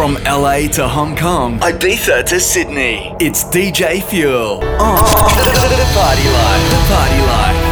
From LA to Hong Kong, Ibiza to Sydney, it's DJ Fuel on oh. the Party Life. The Party Life.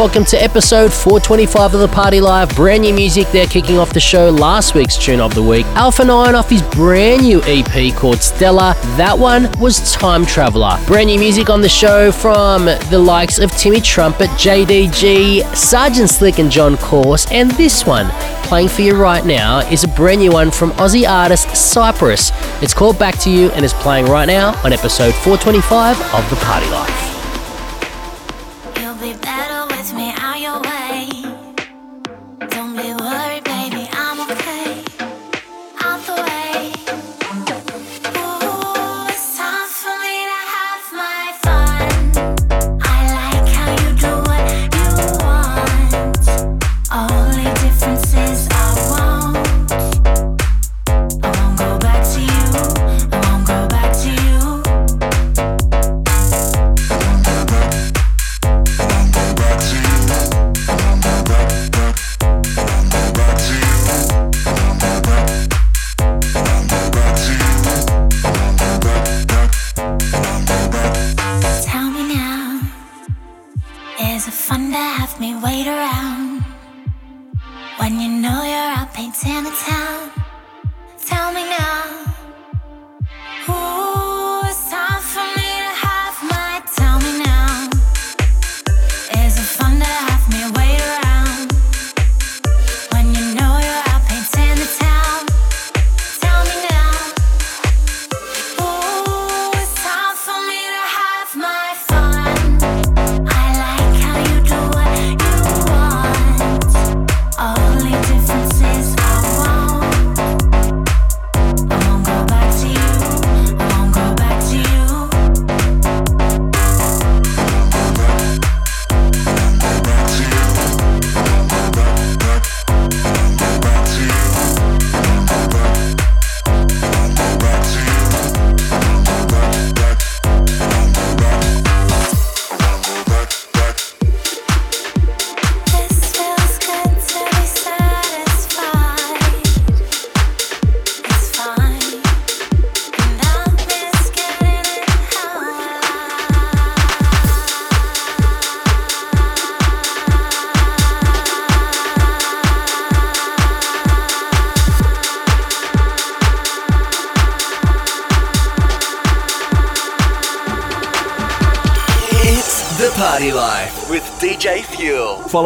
Welcome to episode 425 of the Party Life. Brand new music there kicking off the show. Last week's tune of the week. Alpha 9 off his brand new EP called Stella. That one was Time Traveler. Brand new music on the show from the likes of Timmy Trumpet, JDG, Sergeant Slick, and John Course. And this one, playing for you right now, is a brand new one from Aussie artist Cypress. It's called Back to You and is playing right now on episode 425 of the Party Life.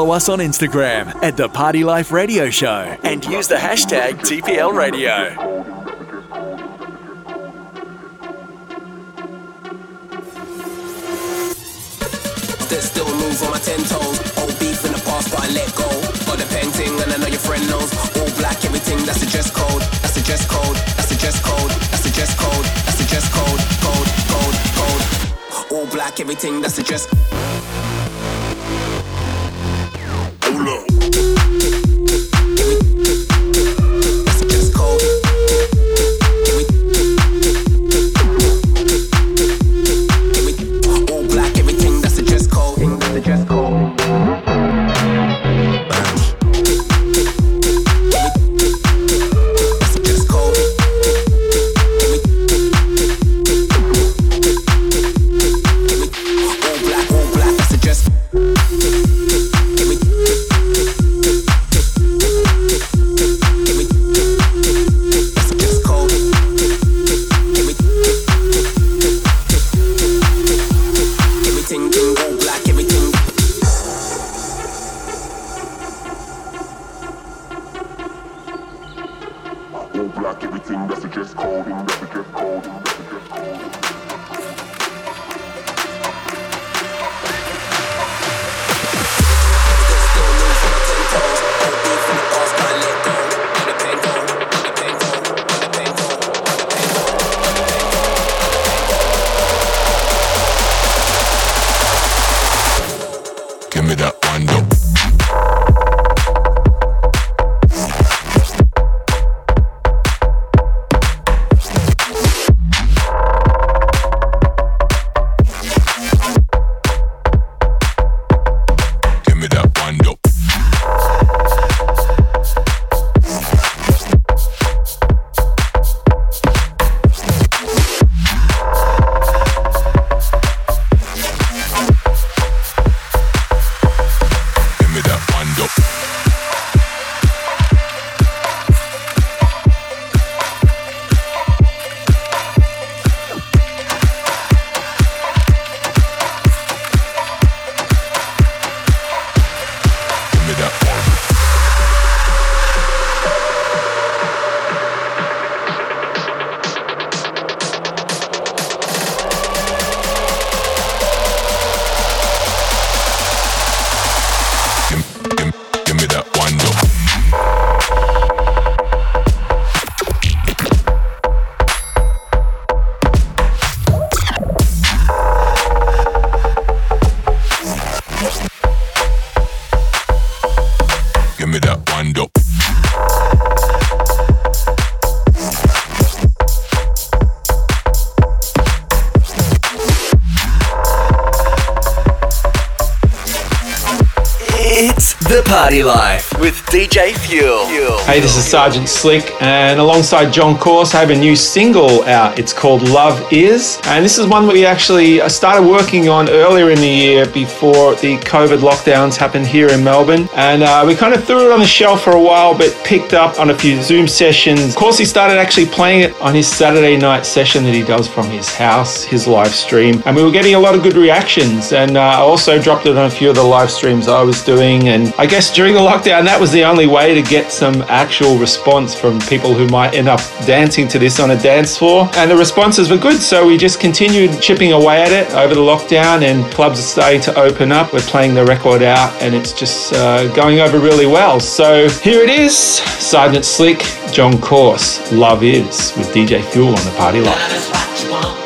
Follow us on Instagram at The Party Life Radio Show and use the hashtag TPL Radio. Party Life with DJ Fuel. Hey, this is Sergeant Slick, and alongside John Course, I have a new single out. It's called Love Is, and this is one we actually started working on earlier in the year before the COVID lockdowns happened here in Melbourne. And uh, we kind of threw it on the shelf for a while, but picked up on a few Zoom sessions. Of course, he started actually playing it on his Saturday night session that he does from his house, his live stream, and we were getting a lot of good reactions. And uh, I also dropped it on a few of the live streams I was doing, and I guess during the lockdown, that was the only way to get some actual response from people who might end up dancing to this on a dance floor. And the responses were good, so we just continued chipping away at it over the lockdown, and clubs are starting to open up. We're playing the record out, and it's just uh, going over really well. So here it is Sergeant Slick, John Course, Love Is with DJ Fuel on the Party Life.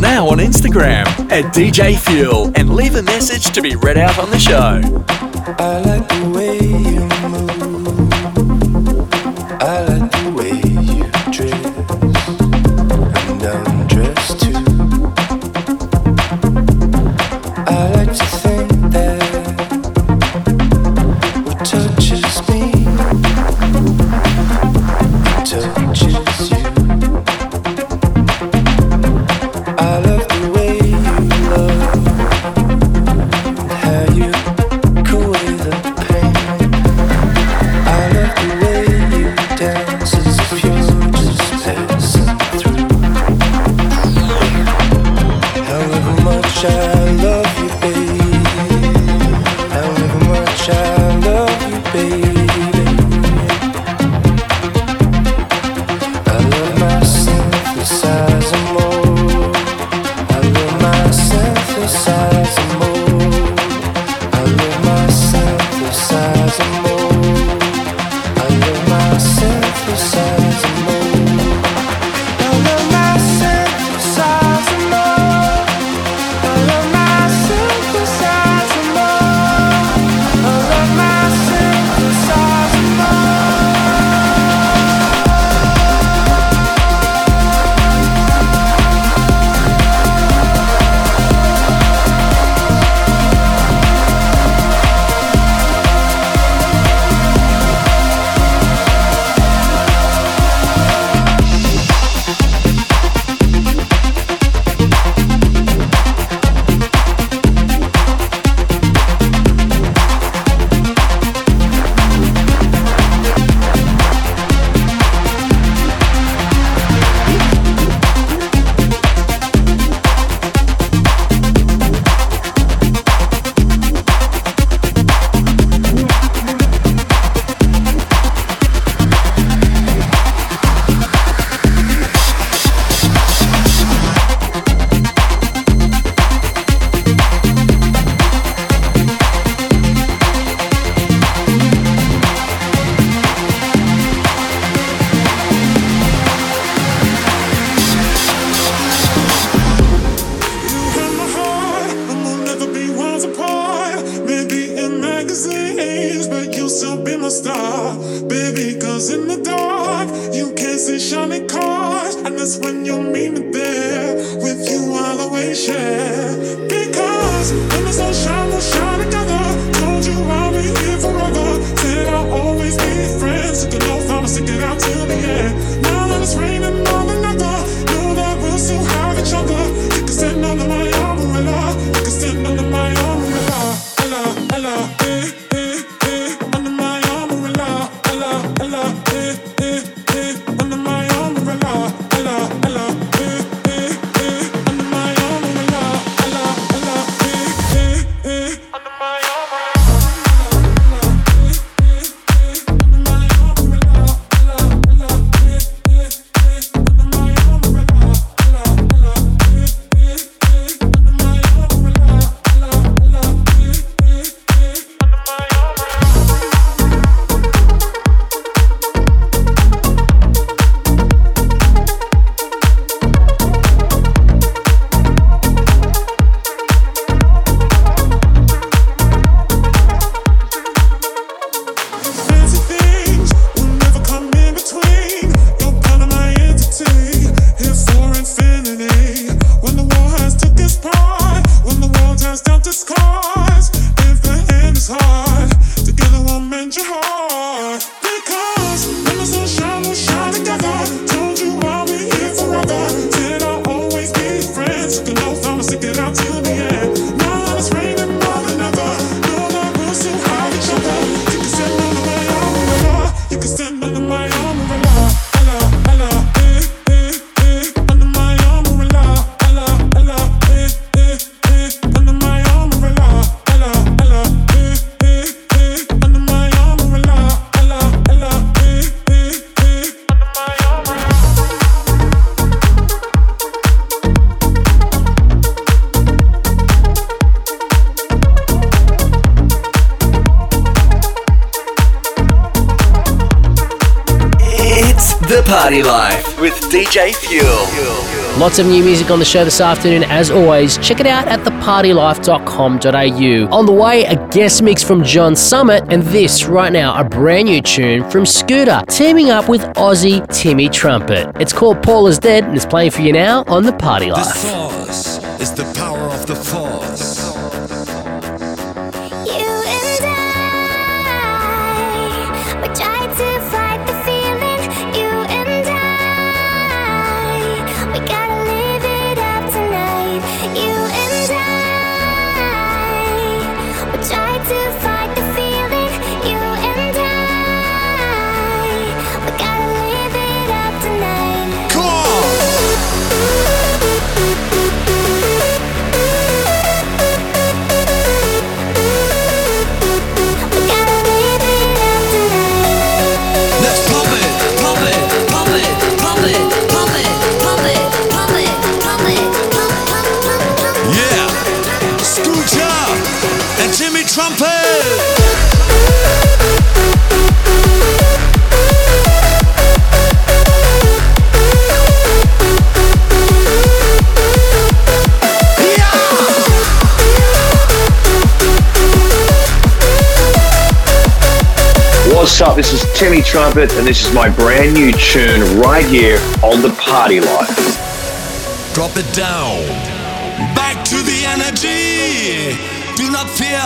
now on Instagram at DJ Fuel and leave a message to be read out on the show. mm. Life with DJ Fuel. Lots of new music on the show this afternoon, as always. Check it out at thepartylife.com.au. On the way, a guest mix from John Summit, and this right now, a brand new tune from Scooter, teaming up with Aussie Timmy Trumpet. It's called Paul is Dead, and it's playing for you now on The Party Life. The is the power of the force. What's up? This is Timmy Trumpet, and this is my brand new tune right here on The Party Life. Drop it down. Back to the energy. Do not fear.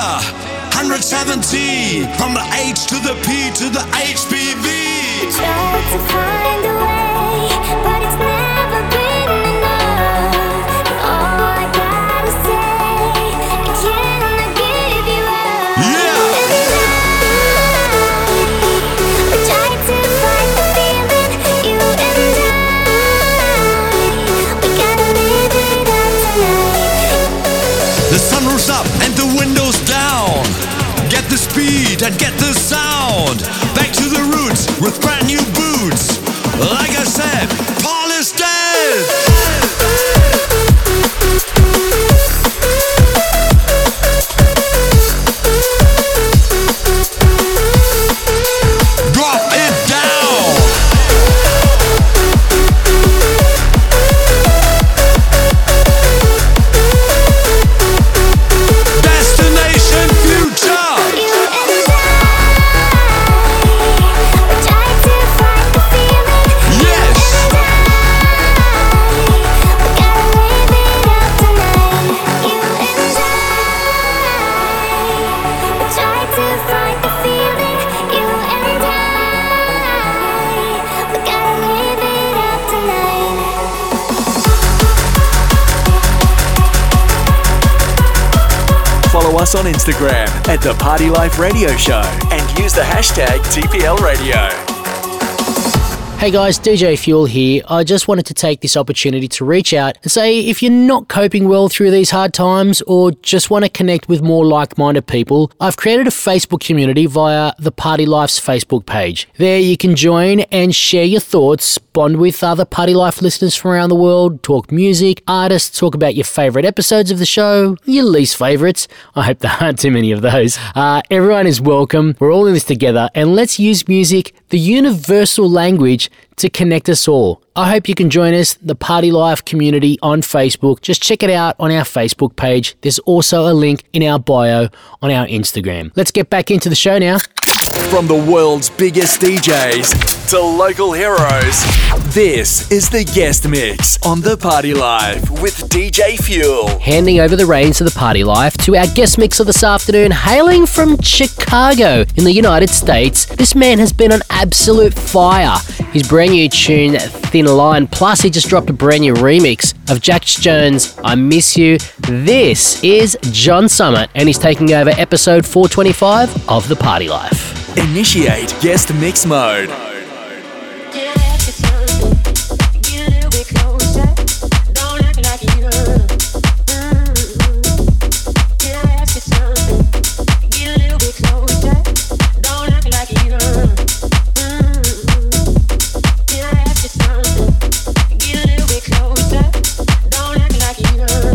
170 from the H to the P to the HPV. Try to find a way, but it's sound. On Instagram at The Party Life Radio Show and use the hashtag TPL Radio. Hey guys, DJ Fuel here. I just wanted to take this opportunity to reach out and say if you're not coping well through these hard times or just want to connect with more like minded people, I've created a Facebook community via the Party Life's Facebook page. There you can join and share your thoughts, bond with other Party Life listeners from around the world, talk music, artists, talk about your favourite episodes of the show, your least favourites. I hope there aren't too many of those. Uh, everyone is welcome. We're all in this together and let's use music, the universal language, to connect us all. I hope you can join us, the Party Life community on Facebook. Just check it out on our Facebook page. There's also a link in our bio on our Instagram. Let's get back into the show now. From the world's biggest DJs to local heroes, this is the guest mix on The Party Life with DJ Fuel. Handing over the reins to the Party Life to our guest mixer this afternoon, hailing from Chicago in the United States. This man has been on absolute fire. His brand new tune, Thin Line, plus he just dropped a brand new remix of Jax Jones' I Miss You. This is John Summit, and he's taking over episode 425 of The Party Life. Initiate guest mix mode. Don't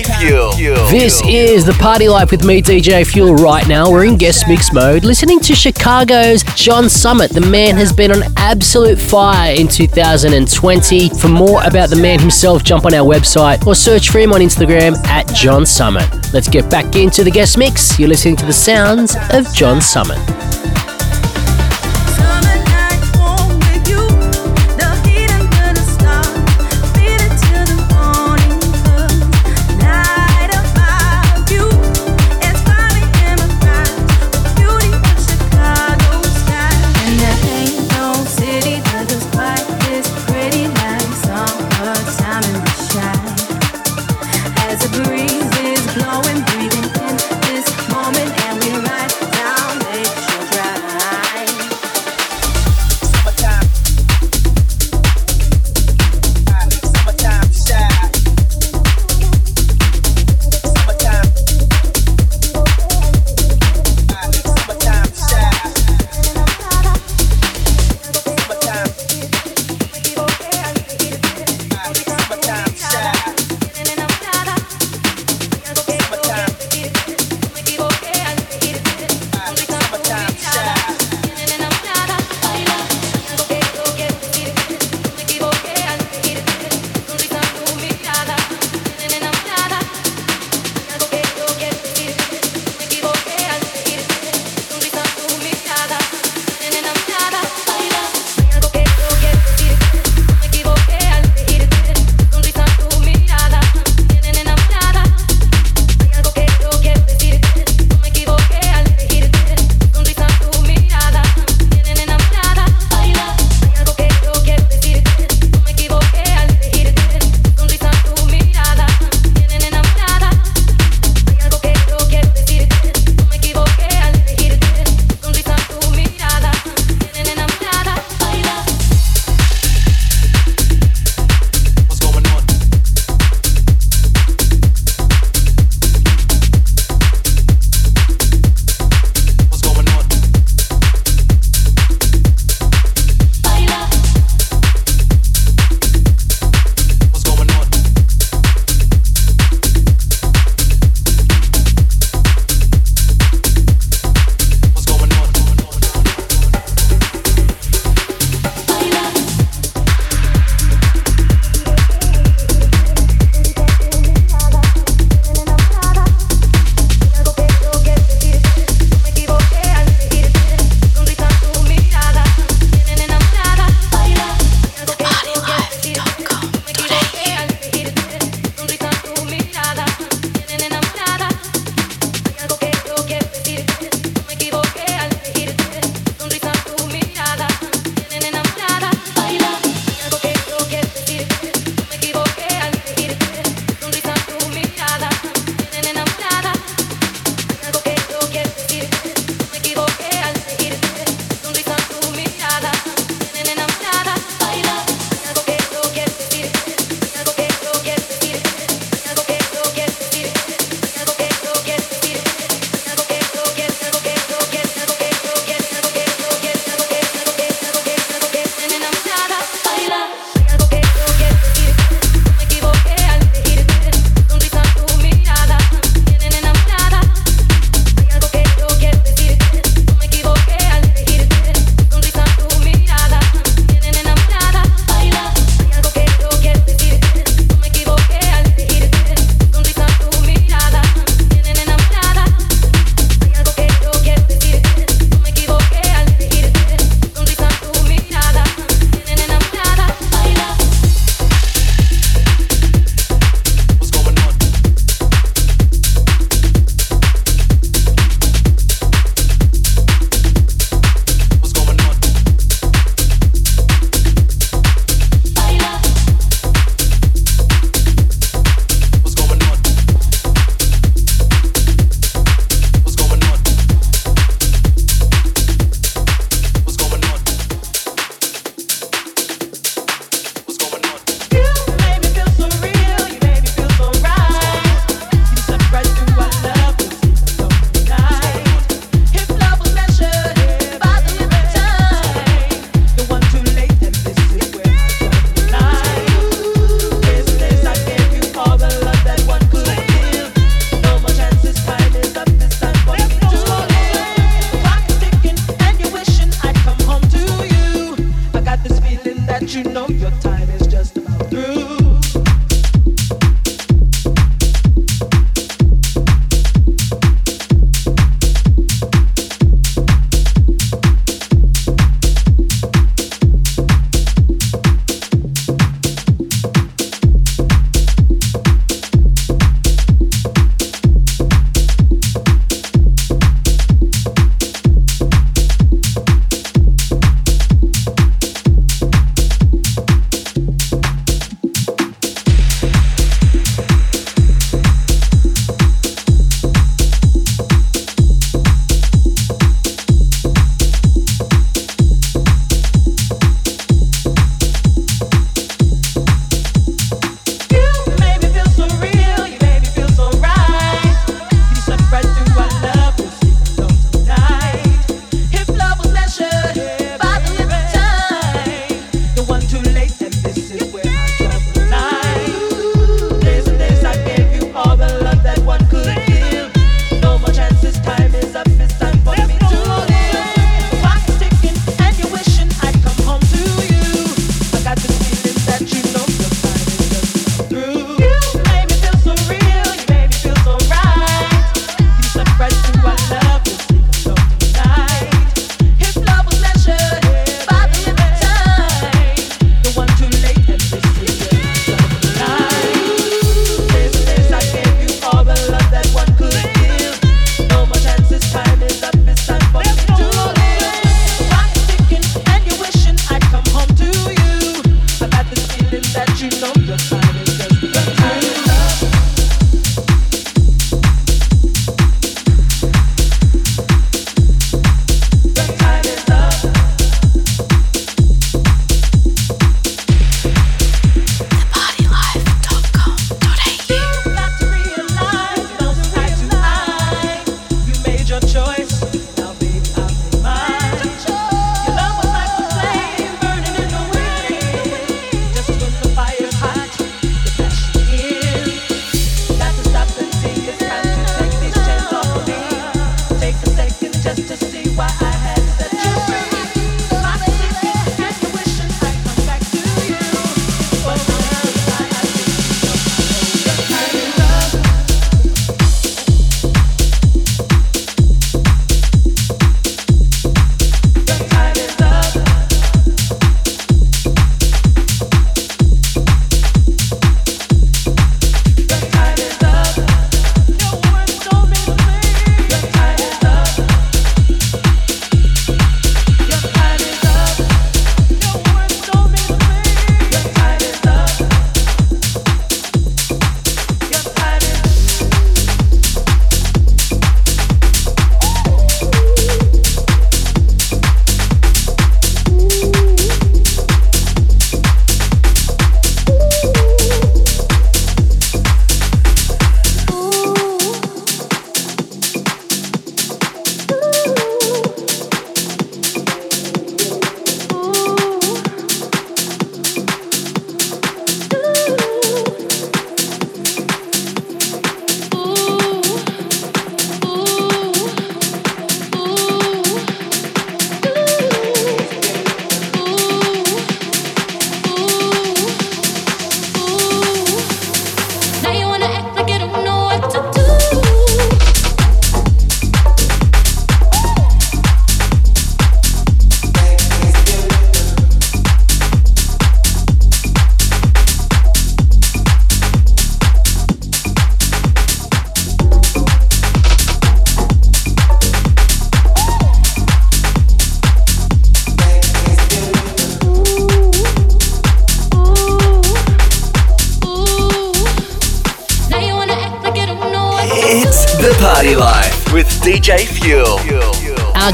Fuel. This is the party life with me, DJ Fuel. Right now, we're in guest mix mode, listening to Chicago's John Summit. The man has been on absolute fire in 2020. For more about the man himself, jump on our website or search for him on Instagram at John Summit. Let's get back into the guest mix. You're listening to the sounds of John Summit.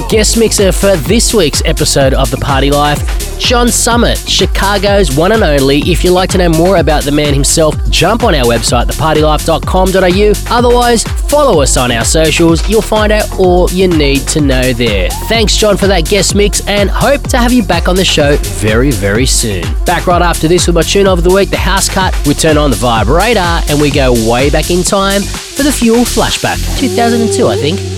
Guest mixer for this week's episode of The Party Life, John Summit, Chicago's one and only. If you'd like to know more about the man himself, jump on our website, thepartylife.com.au. Otherwise, follow us on our socials. You'll find out all you need to know there. Thanks, John, for that guest mix, and hope to have you back on the show very, very soon. Back right after this with my tune of the week, The House Cut. We turn on the vibrator and we go way back in time for the Fuel flashback. 2002, I think.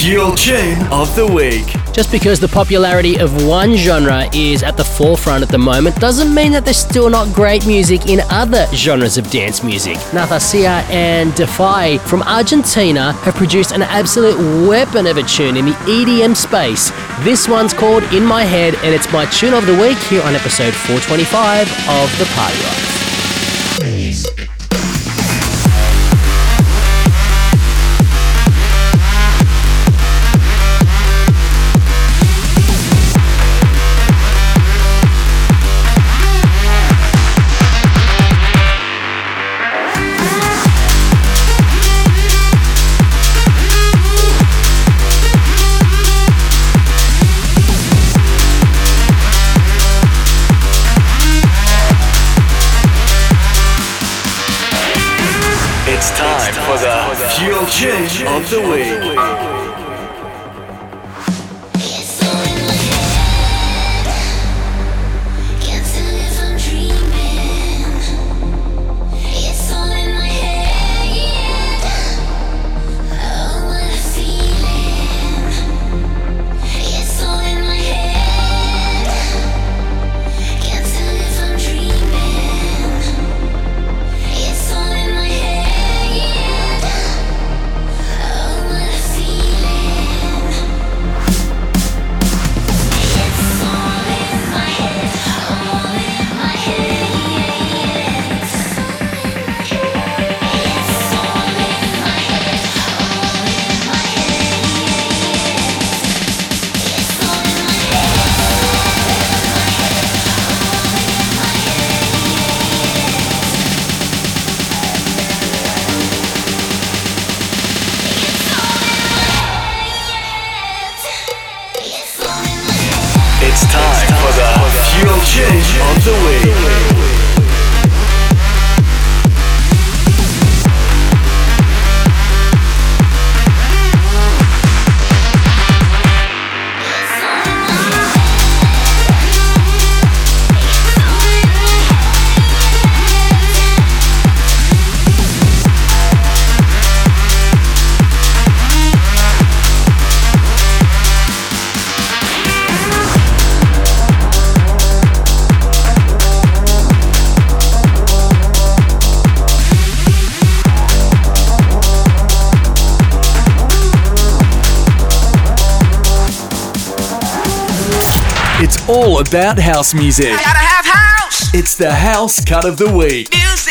Fuel Tune of the Week. Just because the popularity of one genre is at the forefront at the moment doesn't mean that there's still not great music in other genres of dance music. Nathasia and Defy from Argentina have produced an absolute weapon of a tune in the EDM space. This one's called In My Head, and it's my tune of the week here on episode 425 of The Party Life. Fuel Tune of the Week. About house music. Gotta have house It's the House Cut of the Week. music.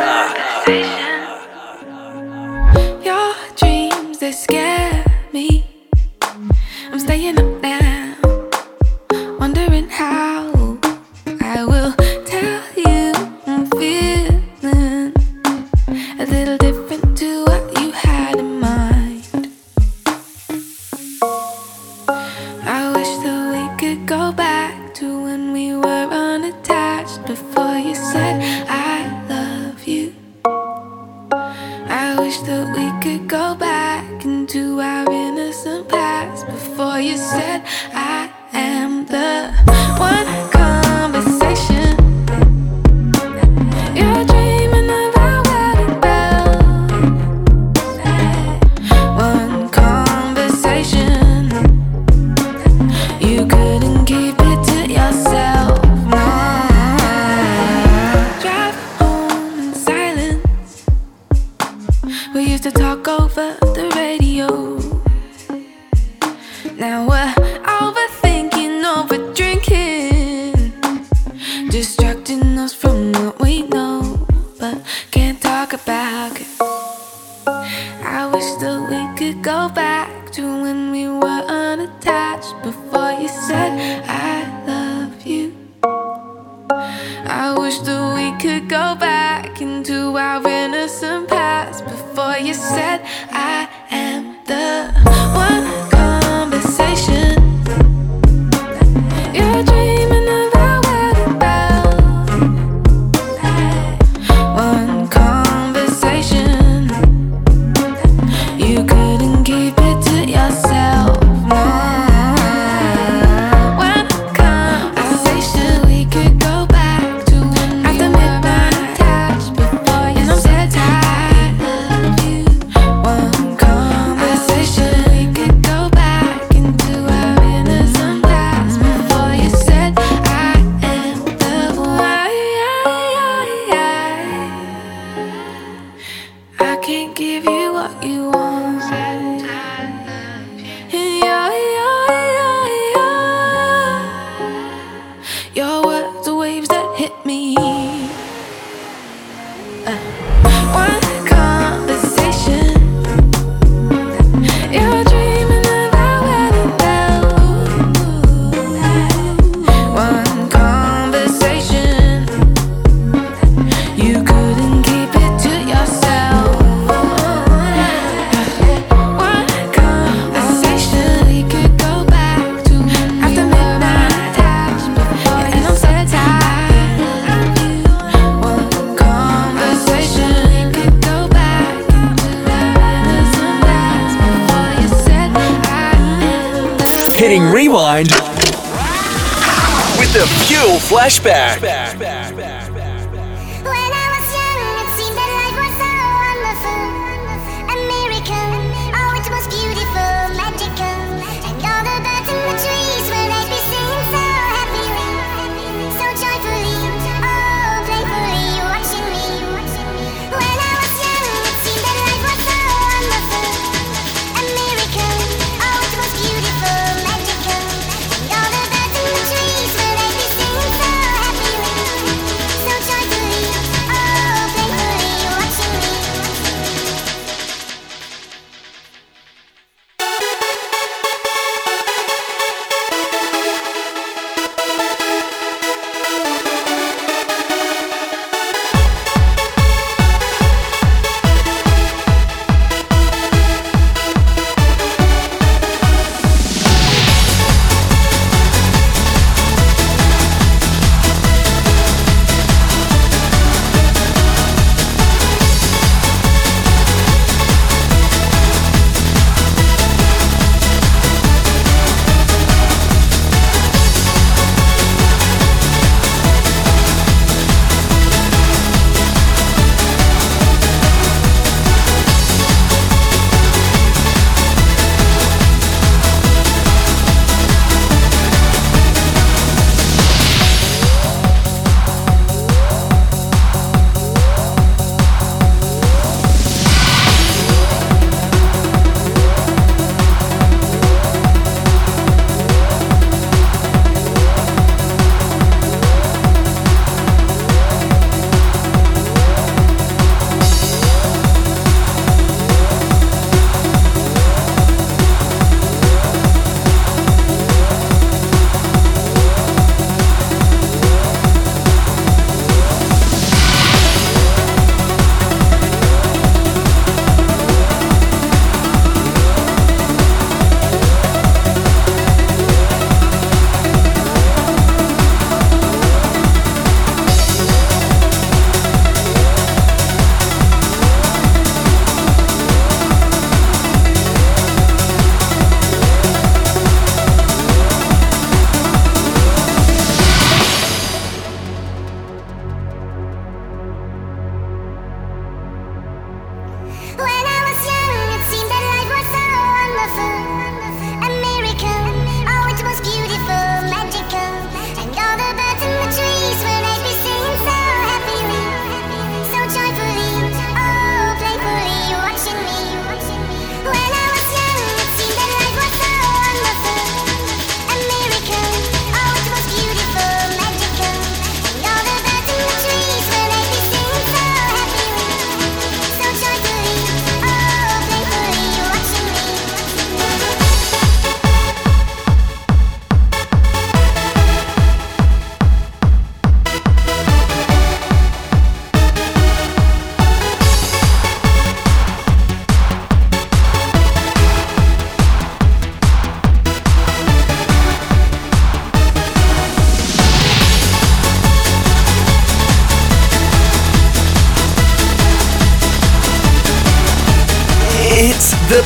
Fuel Flashback.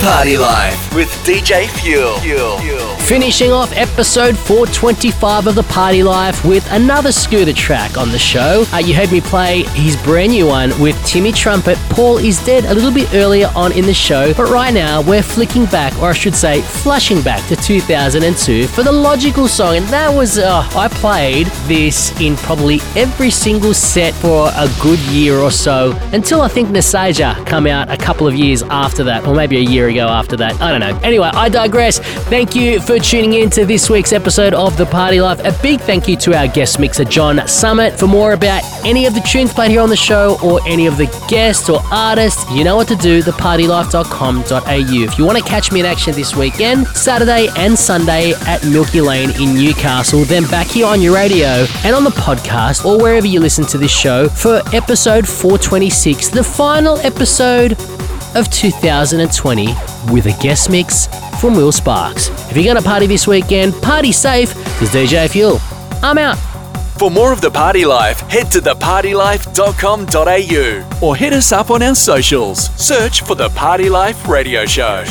Party Life with DJ Fuel. Finishing off episode 425 of the Party Life with another Scooter track on the show. Uh, you heard me play his brand new one with Timmy Trumpet. Paul is dead a little bit earlier on in the show, but right now we're flicking back, or I should say, flushing back to 2002 for the logical song. And that was, uh, I played this in probably every single set for a good year or so until I think Nessaja come out a couple of years after that, or maybe a year ago after that. I don't know. Anyway, I digress. Thank you for tuning in to this week's episode of The Party Life. A big thank you to our guest mixer, John Summit. For more about any of the tunes played here on the show or any of the guests or artists, you know what to do, thepartylife.com.au. If you want to catch me in action this weekend, Saturday and Sunday at Milky Lane in Newcastle, then back here on your radio and on the podcast or wherever you listen to this show for episode 426, the final episode of 2020 with a guest mix from Will Sparks. If you're going to party this weekend, party safe because DJ Fuel. I'm out. For more of The Party Life, head to thepartylife.com.au or hit us up on our socials. Search for The Party Life Radio Show.